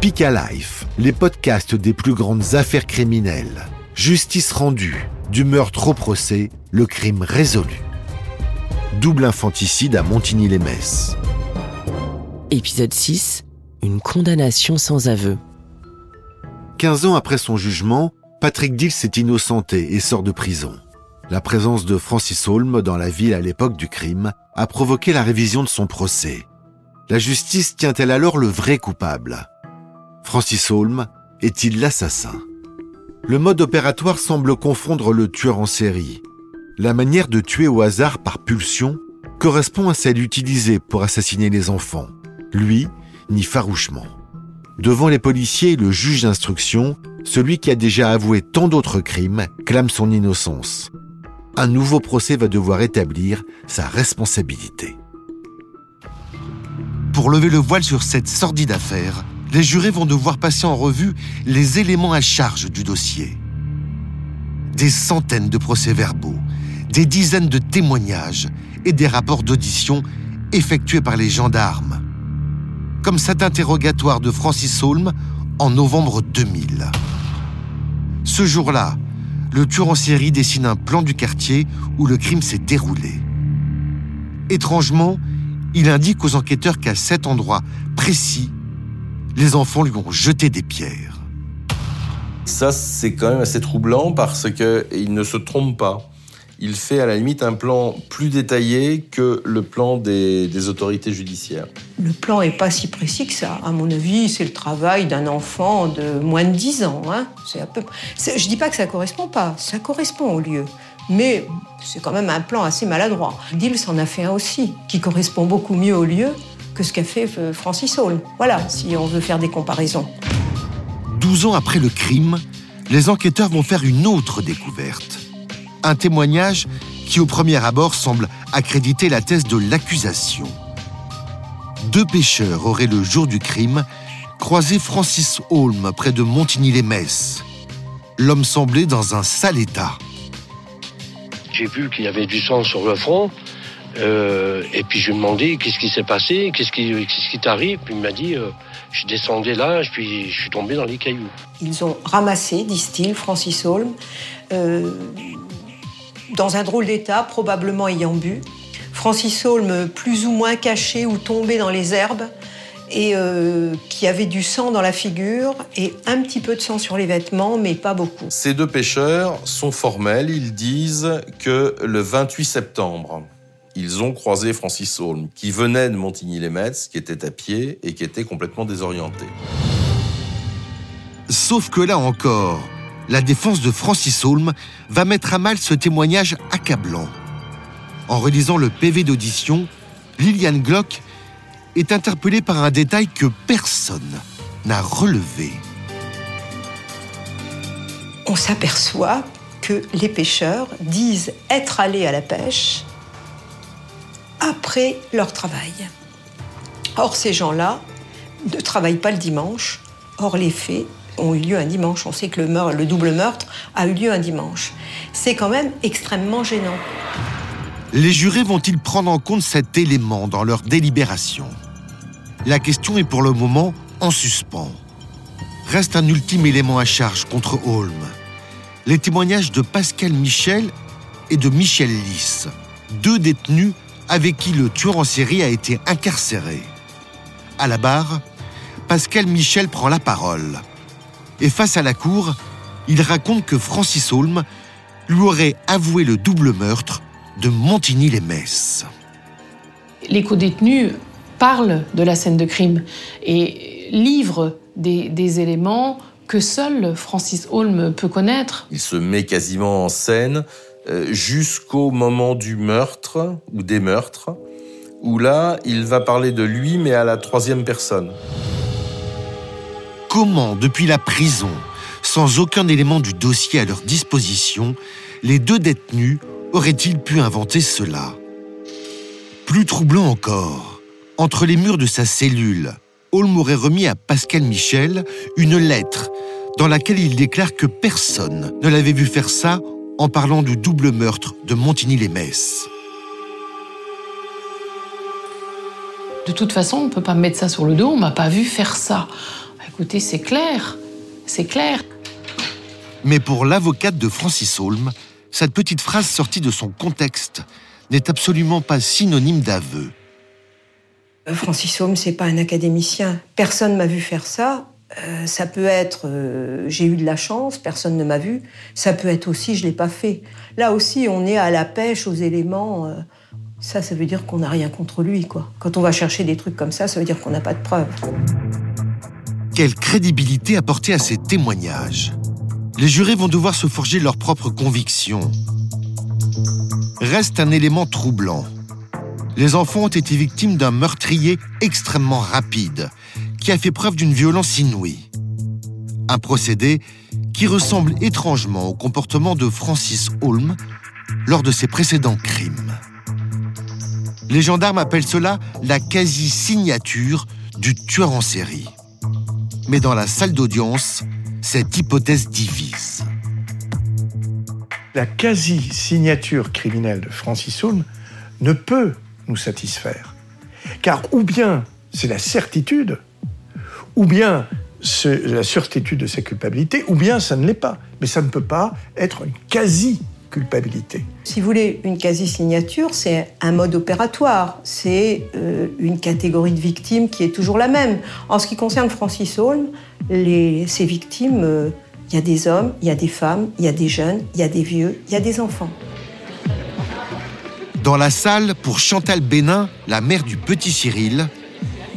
Speak Life, les podcasts des plus grandes affaires criminelles. Justice rendue, du meurtre au procès, le crime résolu. Double infanticide à Montigny-les-Messes. Épisode 6 Une condamnation sans aveu. 15 ans après son jugement, Patrick Dill s'est innocenté et sort de prison. La présence de Francis Holm dans la ville à l'époque du crime a provoqué la révision de son procès. La justice tient-elle alors le vrai coupable? Francis Holm est-il l'assassin? Le mode opératoire semble confondre le tueur en série. La manière de tuer au hasard par pulsion correspond à celle utilisée pour assassiner les enfants. Lui, ni farouchement. Devant les policiers et le juge d'instruction, celui qui a déjà avoué tant d'autres crimes clame son innocence. Un nouveau procès va devoir établir sa responsabilité. Pour lever le voile sur cette sordide affaire, les jurés vont devoir passer en revue les éléments à charge du dossier. Des centaines de procès-verbaux, des dizaines de témoignages et des rapports d'audition effectués par les gendarmes. Comme cet interrogatoire de Francis Holm en novembre 2000. Ce jour-là, le tueur en série dessine un plan du quartier où le crime s'est déroulé. Étrangement, il indique aux enquêteurs qu'à cet endroit précis, les enfants lui ont jeté des pierres. Ça, c'est quand même assez troublant parce qu'il ne se trompe pas. Il fait à la limite un plan plus détaillé que le plan des, autorités judiciaires. Le plan n'est pas si précis que ça. À mon avis, c'est le travail d'un enfant de moins de 10 ans. Hein. C'est peu... Je ne dis pas que ça ne correspond pas, ça correspond au lieu. Mais c'est quand même un plan assez maladroit. Dill s'en a fait un aussi, qui correspond beaucoup mieux au lieu que ce qu'a fait euh, Francis Hall. Voilà, si on veut faire des comparaisons. 12 ans après le crime, les enquêteurs vont faire une autre découverte. Un témoignage qui au premier abord semble accréditer la thèse de l'accusation. Deux pêcheurs auraient le jour du crime croisé Francis Holm près de Montigny-les-Messes. L'homme semblait dans un sale état. J'ai vu qu'il y avait du sang sur le front. Euh, et puis je lui ai demandé qu'est-ce qui s'est passé, qu'est-ce qui, qu'est-ce qui t'arrive? Puis il m'a dit, euh, je descendais là, puis je suis tombé dans les cailloux. Ils ont ramassé, disent-ils, Francis Holm, euh, dans un drôle d'état, probablement ayant bu. Francis Holm plus ou moins caché ou tombé dans les herbes et euh, qui avait du sang dans la figure et un petit peu de sang sur les vêtements, mais pas beaucoup. Ces deux pêcheurs sont formels, ils disent que le 28 septembre, ils ont croisé Francis Holm, qui venait de Montigny-les-Metz, qui était à pied et qui était complètement désorienté. Sauf que là encore, la défense de Francis Holm va mettre à mal ce témoignage accablant. En relisant le PV d'audition, Liliane Glock est interpellée par un détail que personne n'a relevé. On s'aperçoit que les pêcheurs disent être allés à la pêche leur travail. Or, ces gens-là ne travaillent pas le dimanche. Or, les faits ont eu lieu un dimanche. On sait que le, le double meurtre a eu lieu un dimanche. C'est quand même extrêmement gênant. Les jurés vont-ils prendre en compte cet élément dans leur délibération? La question est pour le moment en suspens. Reste un ultime élément à charge contre Holm. Les témoignages de Pascal Michel et de Michel Lys, deux détenus avec qui le tueur en série a été incarcéré. À la barre, Pascal Michel prend la parole. Et face à la cour, il raconte que Francis Holm lui aurait avoué le double meurtre de Montigny-les-Messes. Les co-détenus parlent de la scène de crime et livrent des, des éléments que seul Francis Holm peut connaître. Il se met quasiment en scène euh, jusqu'au moment du meurtre ou des meurtres, où là, il va parler de lui, mais à la troisième personne. Comment, depuis la prison, sans aucun élément du dossier à leur disposition, les deux détenus auraient-ils pu inventer cela? Plus troublant encore, entre les murs de sa cellule, Holm aurait remis à Pascal Michel une lettre dans laquelle il déclare que personne ne l'avait vu faire ça en parlant du double meurtre de Montigny-les-Messes. De toute façon, on ne peut pas mettre ça sur le dos, on m'a pas vu faire ça. Écoutez, c'est clair, c'est clair. Mais pour l'avocate de Francis Holm, cette petite phrase sortie de son contexte n'est absolument pas synonyme d'aveu. Euh, Francis Holm, c'est pas un académicien. Personne m'a vu faire ça. Euh, ça peut être euh, j'ai eu de la chance, personne ne m'a vu. Ça peut être aussi je l'ai pas fait. Là aussi, on est à la pêche aux éléments. ça, ça veut dire qu'on n'a rien contre lui, quoi. Quand on va chercher des trucs comme ça, ça veut dire qu'on n'a pas de preuves. Quelle crédibilité apporter à ces témoignages? Les jurés vont devoir se forger leurs propres convictions. Reste un élément troublant les enfants ont été victimes d'un meurtrier extrêmement rapide, qui a fait preuve d'une violence inouïe. Un procédé qui ressemble étrangement au comportement de Francis Holm lors de ses précédents crimes. Les gendarmes appellent cela la quasi-signature du tueur en série. Mais dans la salle d'audience, cette hypothèse divise. La quasi-signature criminelle de Francis Holm ne peut nous satisfaire. Car ou bien c'est la certitude, ou bien c'est la certitude de sa culpabilité, ou bien ça ne l'est pas. Mais ça ne peut pas être une quasi culpabilité. Si vous voulez, une quasi-signature, c'est un mode opératoire, c'est euh, une catégorie de victimes qui est toujours la même. En ce qui concerne Francis Holm, les, ces victimes, euh, il y a des hommes, il y a des femmes, il y a des jeunes, il y a des vieux, il y a des enfants. Dans la salle, pour Chantal Bénin, la mère du petit Cyril,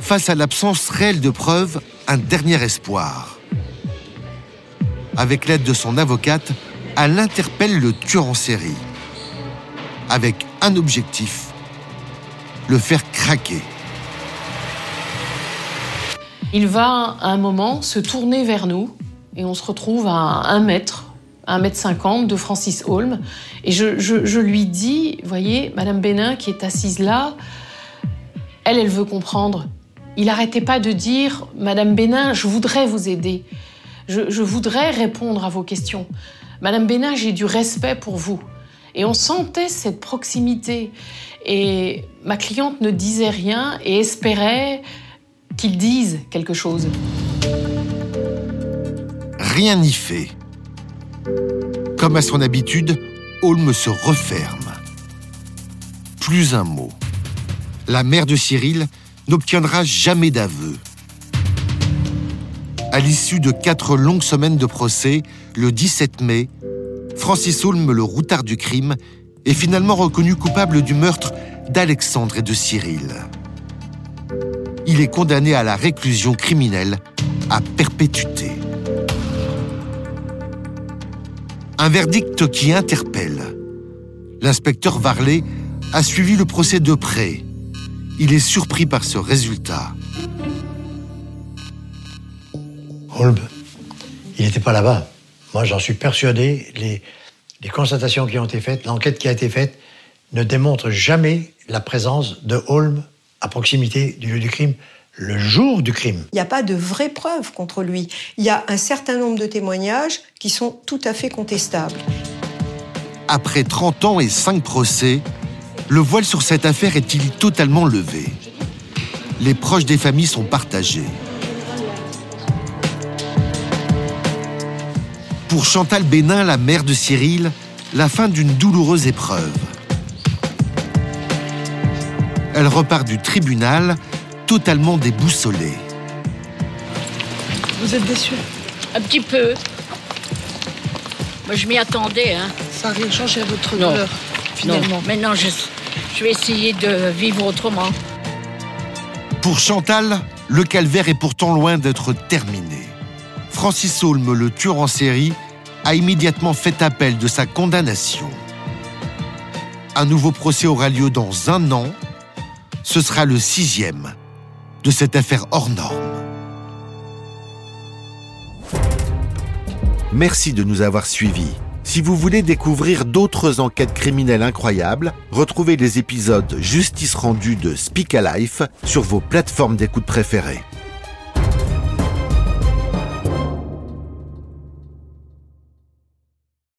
face à l'absence réelle de preuves, un dernier espoir. Avec l'aide de son avocate, elle interpelle le tueur en série. Avec un objectif, le faire craquer. Il va à un moment se tourner vers nous et on se retrouve à un mètre 1m50 de Francis Holm. Et je, lui dis, voyez, Madame Bénin qui est assise là, elle, elle veut comprendre. Il n'arrêtait pas de dire, Madame Bénin, je voudrais vous aider. Je, voudrais répondre à vos questions. Madame Bénin, j'ai du respect pour vous. Et on sentait cette proximité. Et ma cliente ne disait rien et espérait qu'il dise quelque chose. Rien n'y fait. Comme à son habitude, Holm se referme. Plus un mot. La mère de Cyril n'obtiendra jamais d'aveu. À l'issue de quatre longues semaines de procès, le 17 mai, Francis Holm, le routard du crime, est finalement reconnu coupable du meurtre d'Alexandre et de Cyril. Il est condamné à la réclusion criminelle à perpétuité. Un verdict qui interpelle. L'inspecteur Varlet a suivi le procès de près. Il est surpris par ce résultat. Holm, il n'était pas là-bas. Moi, j'en suis persuadé. Les, les constatations qui ont été faites, l'enquête qui a été faite, ne démontrent jamais la présence de Holm à proximité du lieu du crime le jour du crime. Il n'y a pas de vraies preuves contre lui. Il y a un certain nombre de témoignages qui sont tout à fait contestables. Après 30 ans et 5 procès, le voile sur cette affaire est-il totalement levé? Les proches des familles sont partagés. Pour Chantal Bénin, la mère de Cyril, la fin d'une douloureuse épreuve. Elle repart du tribunal totalement déboussolé. Vous êtes déçu Un petit peu. Moi, je m'y attendais. Hein. Ça n'a rien changé à votre douleur, finalement. Maintenant, je, je vais essayer de vivre autrement. Pour Chantal, le calvaire est pourtant loin d'être terminé. Francis Holm, le tueur en série, a immédiatement fait appel de sa condamnation. Un nouveau procès aura lieu dans un an. Ce sera le sixième de cette affaire hors norme. Merci de nous avoir suivis. Si vous voulez découvrir d'autres enquêtes criminelles incroyables, retrouvez les épisodes Justice rendue de Speak Life sur vos plateformes d'écoute préférées.